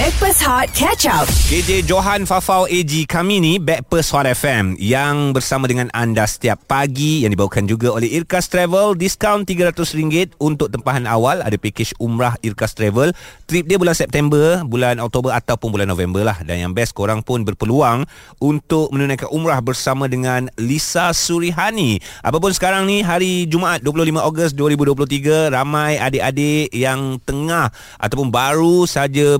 Backpass Hot Catch Up. KJ Johan Fafau AG kami ni Backpast Hot FM yang bersama dengan anda setiap pagi yang dibawakan juga oleh Irkas Travel. Diskaun RM300 untuk tempahan awal. Ada package umrah Irkas Travel. Trip dia bulan September bulan Oktober ataupun bulan November lah. Dan yang best korang pun berpeluang untuk menunaikan umrah bersama dengan Lisa Surihani. Apapun sekarang ni hari Jumaat 25 Ogos 2023 ramai adik-adik yang tengah ataupun baru saja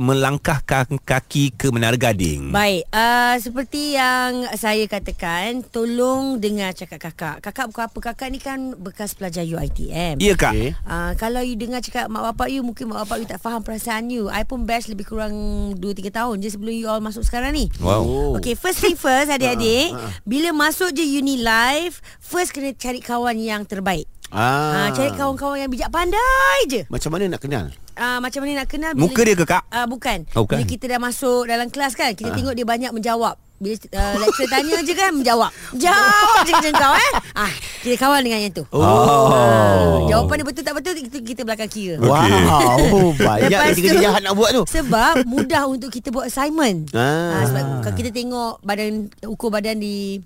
melangkahkan kaki ke Menara Gading Baik, uh, seperti yang saya katakan, tolong dengar cakap kakak. Kakak bukan apa, kakak ni kan bekas pelajar UiTM. Ya kak Okey. Uh, kalau you dengar cakap mak bapak you, mungkin mak bapak you tak faham perasaan you. I pun batch lebih kurang 2-3 tahun je sebelum you all masuk sekarang ni. Wow Okay, first thing first adik-adik, bila masuk je uni live, first kena cari kawan yang terbaik. Ah. Ah. cari kawan-kawan yang bijak pandai je. Macam mana nak kenal? Ah, macam mana nak kenal Muka dia ke kak? Ah bukan. Oh, bukan. Bila kita dah masuk dalam kelas kan, kita tengok dia banyak menjawab. Bila uh, lecturer tanya je kan menjawab. Jawab je macam kau eh. Ah, kita kawan dengan yang tu. Oh. Ah, jawapan dia betul tak betul itu kita belakang kira. Wow, banyak Lepas kerja jahat nak buat tu. Sebab mudah untuk kita buat assignment. Ah. Ah, sebab kalau kita tengok badan ukur badan di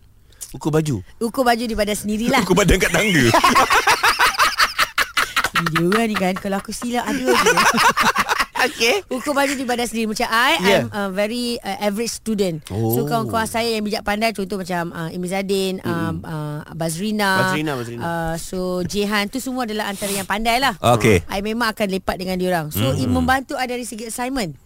Ukur baju. ukur baju di badan sendirilah. Aku badan kat tangga Dia kan ni kan kalau aku silap ada je. Okey. Ukur baju di badan sendiri Macam I Yeah. I'm a very uh, average student Oh. So kawan-kawan saya yang bijak pandai Contoh macam uh, Imi Zadin um, uh, Bazrina Bazrina, Bazrina. Uh, So Jehan tu semua adalah Antara yang pandai lah Okey. I memang akan lepak dengan diorang So mm. membantu I dari segi assignment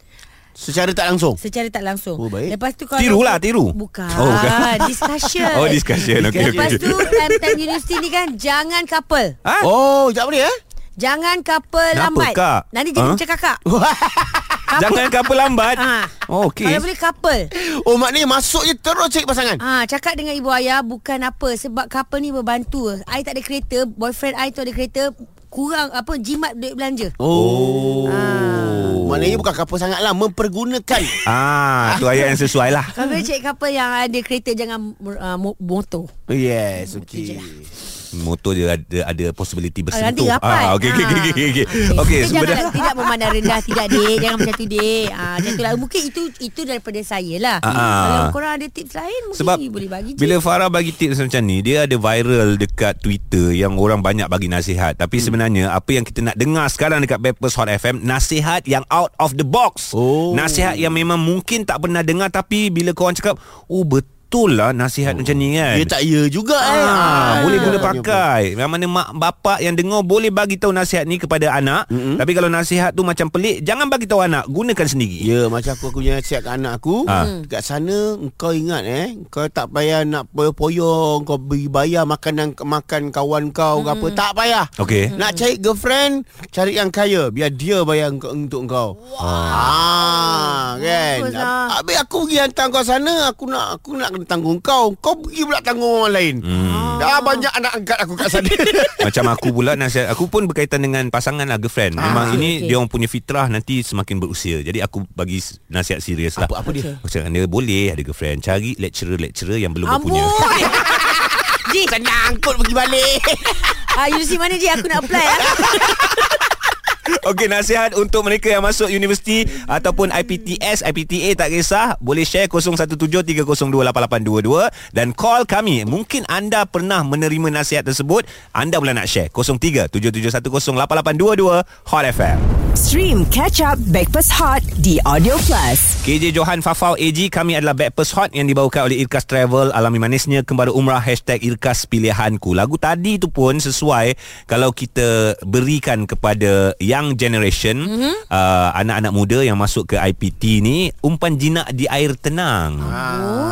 Secara tak langsung. Secara tak langsung Oh, baik. Lepas tu kalau Tiru lah, tiru. Bukan, Oh, bukan. Discussion Oh discussion okay, Lepas okay. tu Time-time universiti ni kan Jangan couple Ha? Oh, jap boleh eh? Jangan couple Kenapa, lambat Kak? Nanti jadi Ha? macam kakak Jangan kapal lambat Ah. Oh okey Kalau boleh couple Oh, maknanya masuk je terus cari pasangan. Ah, cakap dengan ibu ayah bukan apa sebab couple ni berbantu. I tak ada kereta, boyfriend I tu ada kereta, kurang apa jimat duit belanja. Oh. Ah. Maknanya bukan kapal sangat lah Mempergunakan Ah, tu ayat yang sesuai lah Kalau boleh cari couple yang ada kereta jangan uh, mo- motor. Yes Okay je. Motor dia ada ada possibility bersentuh. nanti rapat. Ah, okey okey Ah. okey okey. Okey, Kita sebenarnya jangan tidak memandang rendah tidak dek, jangan macam tu dek. Ah, macam tu lah. Mungkin itu itu daripada saya lah. Ah, ah. Kalau korang ada tips lain mungkin sebab boleh bagi je. bila Farah bagi tips macam ni dia ada viral dekat Twitter yang orang banyak bagi nasihat tapi hmm. sebenarnya apa yang kita nak dengar sekarang dekat Peppers Hot FM nasihat yang out of the box Oh. nasihat yang memang mungkin tak pernah dengar tapi bila kau orang cakap oh betul lah nasihat oh. macam ni kan Dia tak ya juga eh Ah, boleh guna Ah. pakai. Yang mana mak bapak yang dengar boleh bagi tahu nasihat ni kepada anak. Mm-hmm. Tapi kalau nasihat tu macam pelik, jangan bagi tahu anak, gunakan sendiri. Ya macam aku aku punya nasihat kat anak aku Ha. Dekat sana Kau ingat eh Kau tak payah nak poyo-poyo Kau beri bayar makanan Makan kawan kau ke apa Tak payah Okey. Nak cari girlfriend Cari yang kaya Biar dia bayar engkau- untuk kau Ah, kan Bagus lah. Habis aku pergi hantar kau sana Aku nak aku nak kena tanggung kau Kau pergi pula tanggung orang lain Hmm. Dah banyak anak angkat aku kat sana Macam aku pula nasihat Aku pun berkaitan dengan pasangan lah girlfriend Memang Ah, ini okey. dia orang punya fitrah Nanti semakin berusia Jadi aku bagi nasihat serius lah Apa, apa dia? Aku cakap dia boleh ada girlfriend Cari lecturer-lecturer yang belum Amboi. berpunya Ji, Kena angkut pergi balik ah, universiti mana Ji? Aku nak apply ah. Okey nasihat untuk mereka yang masuk universiti Ataupun IPTS, IPTA tak kisah Boleh share 0173028822 Dan call kami. Mungkin anda pernah menerima nasihat tersebut Anda boleh nak share. 0377108822 Hot FM Stream Catch Up Backpass Hot di Audio Plus. KJ Johan Fafau AG Kami adalah Backpast Hot Yang dibawakan oleh Irkas Travel. Alami manisnya Kembali umrah Hashtag Irkas Pilihanku. Lagu tadi tu pun sesuai Kalau kita berikan kepada Young generation mm-hmm. uh, Anak-anak muda yang masuk ke IPT ni Umpan jinak di air tenang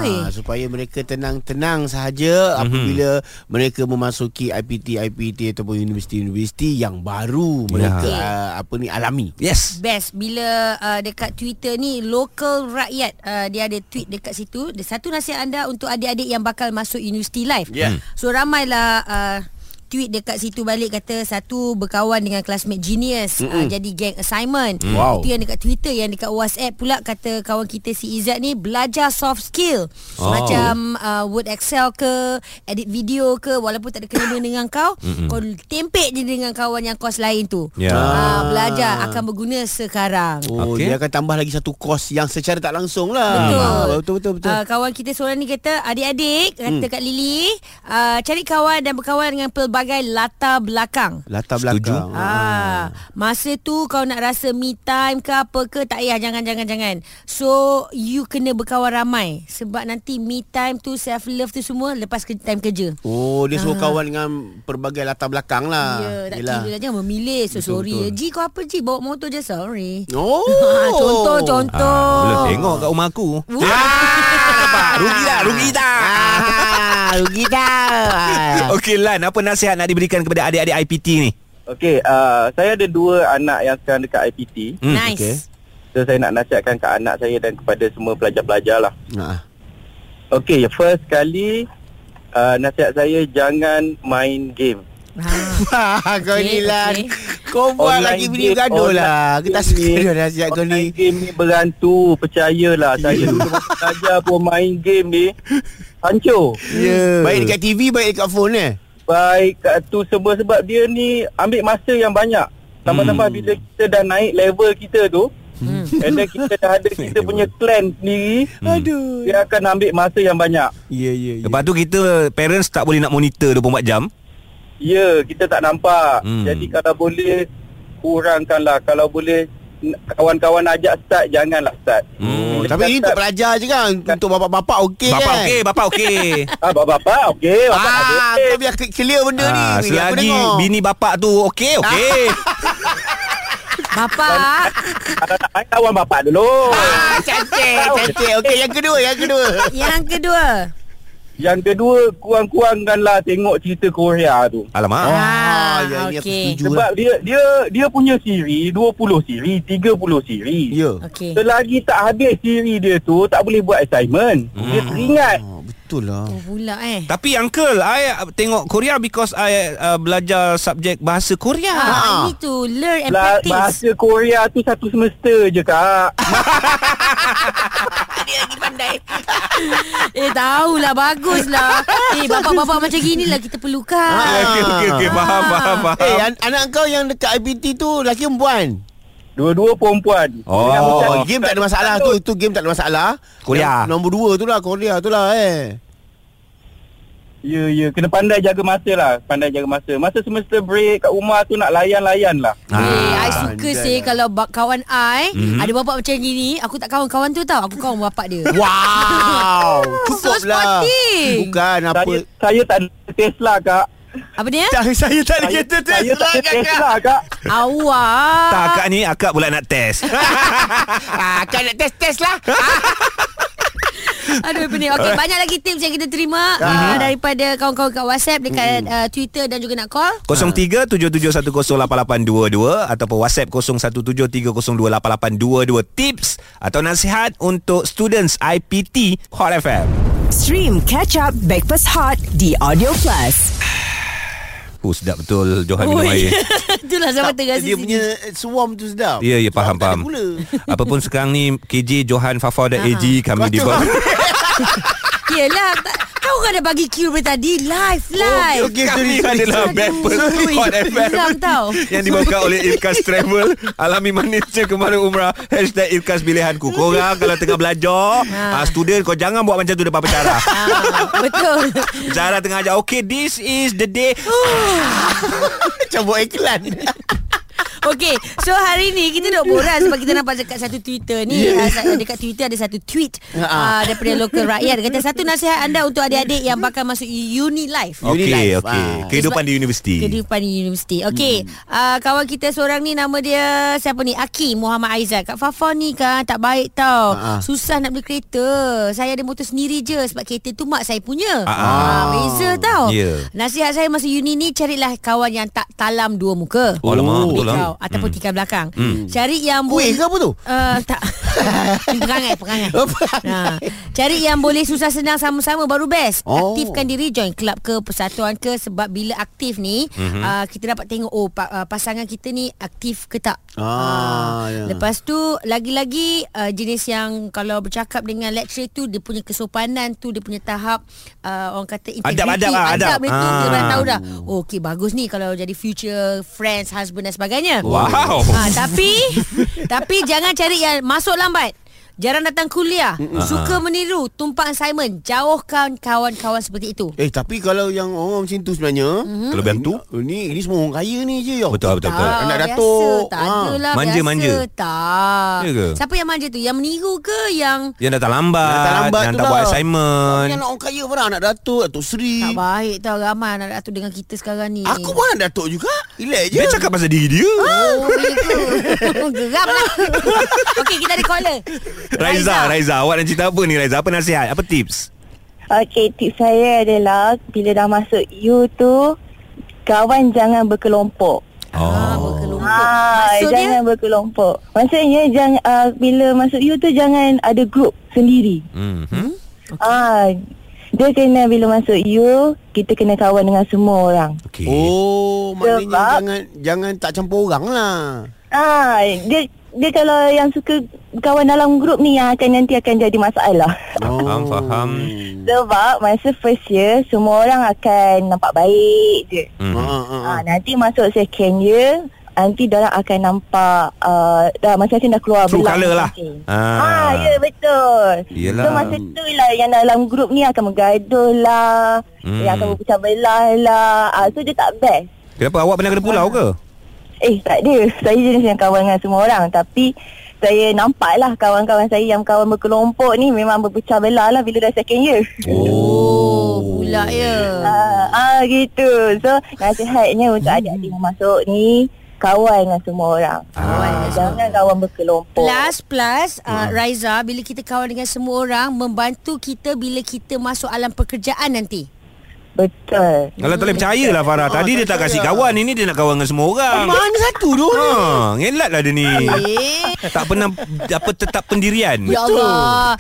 Oi. Ah, supaya mereka tenang-tenang sahaja apabila mereka memasuki IPT IPT ataupun universiti-universiti yang baru mereka Ya. uh, apa ni alami. Yes Best bila uh, dekat Twitter ni local rakyat uh, dia ada tweet dekat situ. Satu nasihat anda untuk adik-adik yang bakal masuk universiti live. Yeah. So ramailah uh, tweet dekat situ balik kata satu berkawan dengan classmate genius uh, jadi gang assignment. Wow. Itu yang dekat Twitter yang dekat WhatsApp pula kata kawan kita si Izzat ni belajar soft skill. Oh. Macam uh, Word Excel ke, edit video ke walaupun tak ada kena dengan kau, kau tempek je dengan kawan yang kos lain tu. Ya. Ah, belajar akan berguna sekarang. Oh, okay. dia akan tambah lagi satu kos yang secara tak langsung lah. Betul. Ah, betul betul betul. Uh, kawan kita seorang ni kata adik-adik kata Hmm. Kak Lily uh, cari kawan dan berkawan dengan pelbagai latar belakang. Latar Setuju. belakang. Ah, masa tu kau nak rasa me time ke apa ke tak payah jangan jangan jangan. So you kena berkawan ramai sebab nanti me time tu self love tu semua lepas ke time kerja. Oh, dia suruh kawan dengan pelbagai latar belakang lah. Ya, tak Yelah. kira jangan memilih. So Betul, sorry. betul. Ji kau apa Ji bawa motor je sorry. Oh. Ah, contoh contoh. Ah, belum tengok kat rumah aku. Ah, nampak? Rugi tak? Rugi tak? Okey Lan, apa nasihat nak diberikan kepada adik-adik IPT ni? Okey, uh, saya ada dua anak yang sekarang dekat IPT. Hmm, nice. okey. So saya nak nasihatkan ke anak saya dan kepada semua pelajar-pelajar lah. Ah. Okey, first kali uh, nasihat saya jangan main game. Ha. kau Okey, ni lah okey. Kau buat Online lagi bini game, gaduh online lah Kita suka nasihat kau ni game ni berantu, percayalah. Saya dulu masa belajar pun main game ni hancur. Ya Baik dekat TV Baik dekat phone eh Baik kat tu sebab sebab dia ni ambil masa yang banyak. Tambah-tambah bila kita dah naik level kita tu, Hmm. and then kita dah ada kita punya clan sendiri, Aduh dia akan ambil masa yang banyak. Ya ya ya Lepas tu kita parents tak boleh nak monitor 24 jam. Ya, kita tak nampak. Hmm. Hmm. Jadi kalau boleh kurangkanlah. Kalau boleh kawan-kawan ajak start janganlah start. Hmm. Bila Tapi ini untuk start- pelajar je kan Untuk bapak-bapak okey Bapak kan okey, bapak okey. Ah, bapak-bapak okey, bapak Ah, ada. kau biar clear benda ni Ah, Bini, aku selagi bini bapak tu okey, okey. Bapak nak main kawan bapak dulu. Ah, cantik, cantik. Okey, yang kedua, yang kedua. Yang kedua Yang kedua, kurang-kurangkanlah tengok cerita Korea tu. Alamak. Ah, ya, ini aku okey. setuju. Sebab dia dia dia punya siri 20 siri, 30 siri. Ya. Okey Selagi tak habis siri dia tu, tak boleh buat assignment. Dia teringat. Ah, betul lah. Oh pula eh Tapi uncle, I uh, tengok Korea because I uh, belajar subjek bahasa Korea. Ah, ini tu learn and Bela- practice. bahasa Korea tu satu semester je kak. Dia lagi pandai. eh tahulah baguslah. eh bapak-bapak macam gini lah kita perlukan. Ah, Okey, okey, okey. Faham, faham, faham. Eh, an- anak kau yang dekat IPT tu laki perempuan? Dua-dua perempuan. Oh. Oh, game tak ada masalah tu. Tu game tak ada masalah. Korea. Nombor dua tu lah, Korea tu lah eh. Ya, ya. Kena pandai jaga masa lah. Pandai jaga masa. Masa semester break kat rumah tu nak layan-layan lah. Eh, I Ah, suka sih lah. kalau kawan I Mhm. ada bapak macam gini, aku tak kawan kawan tu tau. Aku kawan bapak dia. Wow. Cukup So lah. sporting. Bukan apa. Saya saya tak ada Tesla kak. Apa dia? Tak, saya tak ada Saya, kereta saya Tesla tak ada kakak. Tesla kak. Awak. Tak, akak ni akak pula nak test. Ah, kan nak test-test lah. Aduh pening. Okey, banyak lagi tips yang kita terima uh, daripada kawan-kawan kat WhatsApp, dekat uh, Twitter dan juga nak call. 0377108822 ataupun WhatsApp 0173028822 tips atau nasihat untuk students IPT Hot FM. Stream Catch Up Backpass Hot di Audio Plus. Oh, sedap betul Johan minum air. Itulah sama tengah Dia punya swarm tu sedap. Ya, ya, faham, faham. Apapun sekarang ni KJ Johan Fafa dan AG kami di bawah. Yelah, tak, kau kan dah bagi cue dari tadi live live. Okey, Kami sorry, sorry, adalah sorry. Backpast Sorry. Hot FM tau. Yang dibawakan oleh Irkas Travel Alami manisnya kemana umrah Hashtag Irkas pilihanku Korang kalau tengah belajar Ha. ah, Student kau jangan buat macam tu depan pencara Ah, betul. Pencara tengah ajar Okay this is the day Macam buat iklan. Okey, so hari ni kita duk borak sebab kita nampak dekat satu Twitter ni yeah. uh, dekat Twitter ada satu tweet Ha. uh, daripada local rakyat Dia kata satu nasihat anda untuk adik-adik yang bakal masuk uni life. Okay Unilife. okay Ah. Kehidupan di universiti Kehidupan di universiti Okey hmm. uh, Kawan kita seorang ni Nama dia Siapa ni Aki Muhammad Aizat Kak Fafa ni kan Tak baik tau ah. Susah nak beli kereta Saya ada motor sendiri je Sebab kereta tu mak saya punya Ah, ah. Ah, Beza tau Ya. Nasihat saya masa uni ni Carilah kawan yang tak talam dua muka Oh, Oh, betul lah. Ataupun tikar belakang. Cari yang Kuih ke apa tu? Uh, tak. perangai, perangai. Ha. Cari yang boleh susah senang sama-sama baru best. Oh. Aktifkan diri join kelab ke persatuan ke sebab bila aktif ni mm-hmm. uh, kita dapat tengok oh pa, uh, pasangan kita ni aktif ke tak. Ah, ya. Lepas tu lagi-lagi uh, jenis yang kalau bercakap dengan lecturer tu dia punya kesopanan tu dia punya tahap uh, orang kata integrity Adab-adab lah, adab. adab dia tu dia Ah. dah tahu dah. Oh, okey bagus ni kalau jadi future friends, husband dan sebagainya. Wow. Ha, tapi tapi jangan cari yang masuk lambat. Jarang datang kuliah, suka meniru, tumpang assignment, jauhkan kawan-kawan seperti itu. Eh tapi kalau yang orang macam tu sebenarnya Mhm. Kelebihan tu? Ni ini semua orang kaya ni je yo. Betul betul betul. Tak. Anak biasa. datuk. Tak Ha. adalah Manja, biasa. manja. Tak. Ya ke? Siapa yang manja tu? Yang meniru ke yang Yang datang lambat, Yang datang lambat yang tu tak lah. buat Ni assignment. anak orang kaya pun anak datuk, datuk Seri. tak baik tau ramai anak datuk dengan kita sekarang ni. Aku pun anak datuk juga. Relax je. Dia cakap pasal diri dia. Oh, itu. Geram lah. Okey, kita ada caller. Raiza, Raiza, awak nak cerita apa ni Raiza? Apa nasihat? Apa tips? Okey, tips saya adalah bila dah masuk U tu, kawan jangan berkelompok. Ah, berkelompok. Ah, jangan berkelompok. Maksudnya jangan uh, bila masuk U tu jangan ada grup sendiri. Hmm. Ah, dia kena bila masuk U, kita kena kawan dengan semua orang. Okey. Oh, maknanya Sebab- jangan jangan tak campur orang lah. Ah, dia dia kalau yang suka kawan dalam grup ni yang akan nanti akan jadi masalah. Faham, faham. Sebab masa first year semua orang akan nampak baik je. Hmm. Ha, ha, ha. Ah, nanti masuk second year nanti orang akan nampak uh, dah masing-masing dah keluar True belang colour lah. Ah. Ah, ya betul. Yelah. So masa tu lah yang dalam grup ni akan bergaduh lah, Hmm. yang akan berpecah belah lah. Ah, so dia tak best. Kenapa awak pernah kena pulau ke? Eh tak ada Saya jenis yang kawan dengan semua orang Tapi Saya nampak lah Kawan-kawan saya yang kawan berkelompok ni Memang berpecah belah lah Bila dah second year. Oh, pula ya. ah, ah gitu. So nasihatnya untuk adik-adik yang masuk ni Kawan dengan semua orang. Kawan dengan semua Jangan kawan berkelompok. Plus plus uh, Raiza bila kita kawan dengan semua orang membantu kita bila kita masuk alam pekerjaan nanti. Betul Kalau tak boleh percaya lah Farah. Tadi dia tak kasih kawan. Ini dia nak kawan dengan semua orang. Mana satu tu? Ha, ngelat lah dia ni. Eh, tak pernah apa tetap pendirian. ya Allah.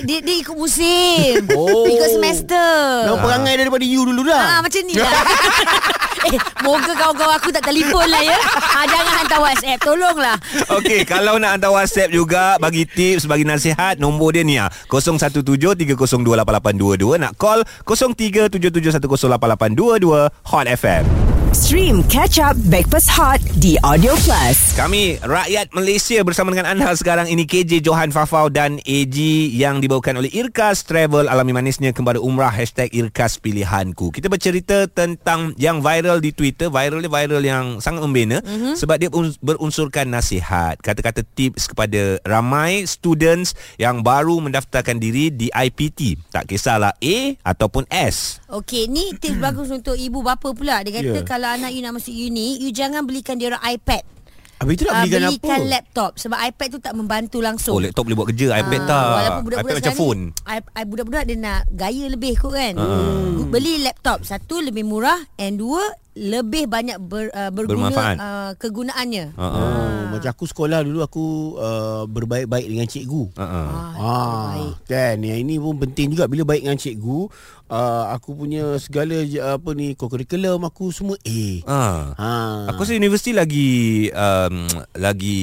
Dia dia ikut musim. Oh. Ikut semester. Nak perangai daripada you dulu Ah, dah. macam ni lah. eh, moga kawan-kawan aku tak telefon lah ya. Ah, jangan hantar WhatsApp. Tolonglah. Okey, kalau nak hantar WhatsApp juga bagi tips, bagi nasihat, nombor dia ni ah 0173028822 nak call 0377108822 Hot FM. Stream Catch Up Backpass Hot di Audio Plus. Kami rakyat Malaysia bersama dengan anda sekarang ini KJ Johan Fafau dan AG yang dibawakan oleh Irkas Travel alami manisnya kembali umrah hashtag Irkas Pilihanku. Kita bercerita tentang yang viral di Twitter, viral ni viral yang sangat membina mm-hmm. sebab dia uns- berunsurkan nasihat, kata-kata tips kepada ramai students yang baru mendaftarkan diri di IPT. Tak kisahlah A ataupun S. Okey, ni tips bagus untuk ibu bapa pula. Dia kata Ya. kalau anak you nak masuk uni, you jangan belikan dia orang iPad. Habis tu nak Ah, belikan belikan apa? laptop sebab iPad tu tak membantu langsung. Oh, laptop boleh buat kerja, iPad Ah, tak. Walaupun budak-budak iPad macam phone. ni I- I- Budak-budak dia nak Gaya lebih kot kan uh. Beli laptop Satu lebih murah And dua Lebih banyak ber, uh, berguna Bermanfaat. uh, Kegunaannya Ha. Oh, macam aku sekolah dulu aku uh, berbaik-baik dengan cikgu. Ha. Ah, kan yang ini pun penting juga bila baik dengan cikgu uh, aku punya segala je, apa ni kurikulum aku semua A. Ah. Ha. Aku rasa universiti lagi um, lagi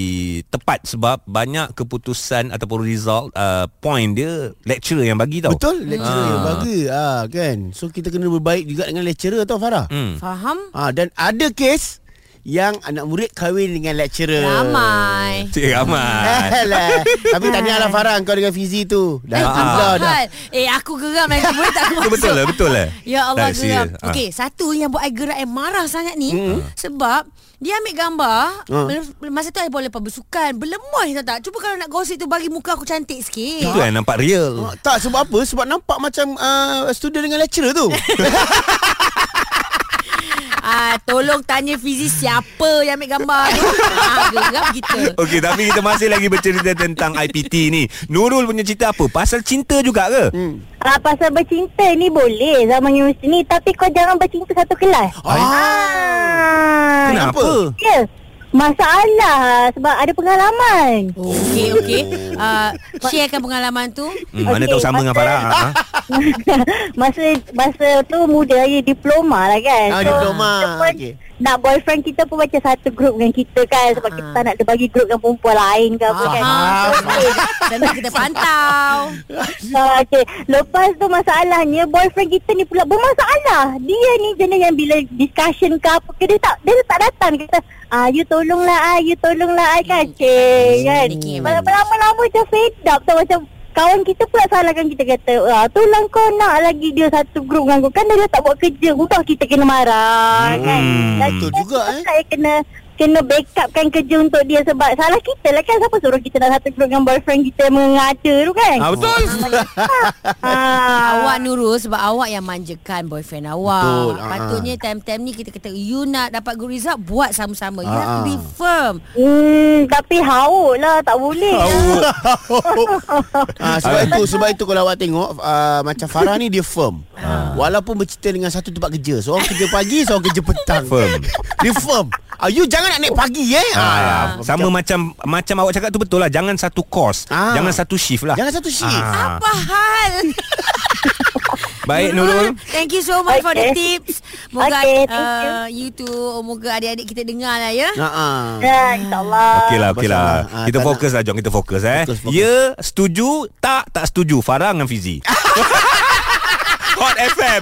tepat sebab banyak keputusan ataupun result uh, point dia lecturer yang bagi tau. Betul lecturer Ah. yang bagi ah kan. So kita kena berbaik juga dengan lecturer tau Farah. Hmm. Faham? Ah dan ada kes yang anak murid kahwin dengan lecturer. Ramai Cik ramai. Alah. Tapi tahniahlah Farah kau dengan Fizi tu. Dah Eh, ah. ah, dah. Eh aku geram lagi Boleh tak aku Itu masuk betul lah, betul lah. Ya Allah Tak, geram serius. Ah. Okey satu yang buat I gerak I marah sangat ni Sebab Dia ambil gambar Ah. belum- Masa tu I boleh lepas bersukan Berlemoy tak tak Cuba kalau nak gosip tu Bagi muka aku cantik sikit Itu yang nampak real. Ah, tak sebab apa? Sebab nampak macam uh, student dengan lecturer tu. Ah, tolong tanya Fizi siapa yang ambil gambar tu. ah, geram kita. Okey, tapi kita masih lagi bercerita tentang IPT ni. Nurul punya cerita apa? Pasal cinta juga ke? Hmm. ah, Pasal bercinta ni boleh Zaman universiti ni Tapi kau jangan bercinta satu kelas Ah. ah. Kenapa? Ya Masalah sebab ada pengalaman. Okey okey. Uh, sharekan pengalaman tu. Hmm, mana Okey, tahu sama dengan masa- Farah. Ha? masa masa tu muda lagi diploma lah kan. Ah, diploma. kita pun Okey. Nak boyfriend kita pun macam satu grup dengan kita kan sebab kita Ah. tak nak dia bagi grup dengan perempuan lain ke apa kan. Faham. Okey. Senang kita pantau. Ah, okay. Lepas tu masalahnya boyfriend kita ni pula bermasalah. Dia ni jenis yang bila discussion ke apa ke dia tak dia tak datang kita ah you tolonglah ah you tolonglah ah kan cik kan. Sedikit. Lama-lama macam fed up tau macam kawan kita pula salahkan kita kata ah tolong kau nak lagi dia satu grup dengan kau kan dia tak buat kerja udah kita kena marah Hmm, kan. Dan betul kita juga, eh. Saya kena kena backupkan kerja untuk dia sebab salah kita lah kan siapa suruh kita nak satu grup dengan boyfriend kita mengada tu kan. Ah, betul. Ah. Awak Nurul sebab awak yang manjakan boyfriend awak. Betul, ah. Patutnya time-time ni kita kata you nak dapat good result buat sama-sama. You Ah, have to be ah. firm. Hmm, tapi hauk lah tak boleh. Ah, sebab itu sebab itu kalau awak tengok uh, macam Farah ni dia firm. Walaupun bercerita dengan satu tempat kerja. Seorang kerja pagi, seorang kerja petang. Firm. Dia firm. Ah, you jangan nak naik pagi eh. Ah, sama macam macam awak cakap tu betul lah. Jangan satu course. Ah. Jangan satu shift lah. Jangan satu shift. Ah. Apa hal? Baik Nurul. Thank you so much for the Okay. tips. Moga Okay, you. uh, you tu moga adik-adik kita dengar lah ya. Ha ah. Ya, insyaAllah. Okey lah, okey lah. Ah, Kita fokus lah, jom kita fokus eh. Fokus, fokus. Ya, setuju, tak, tak setuju. Farah dengan Fizi. Hot FM.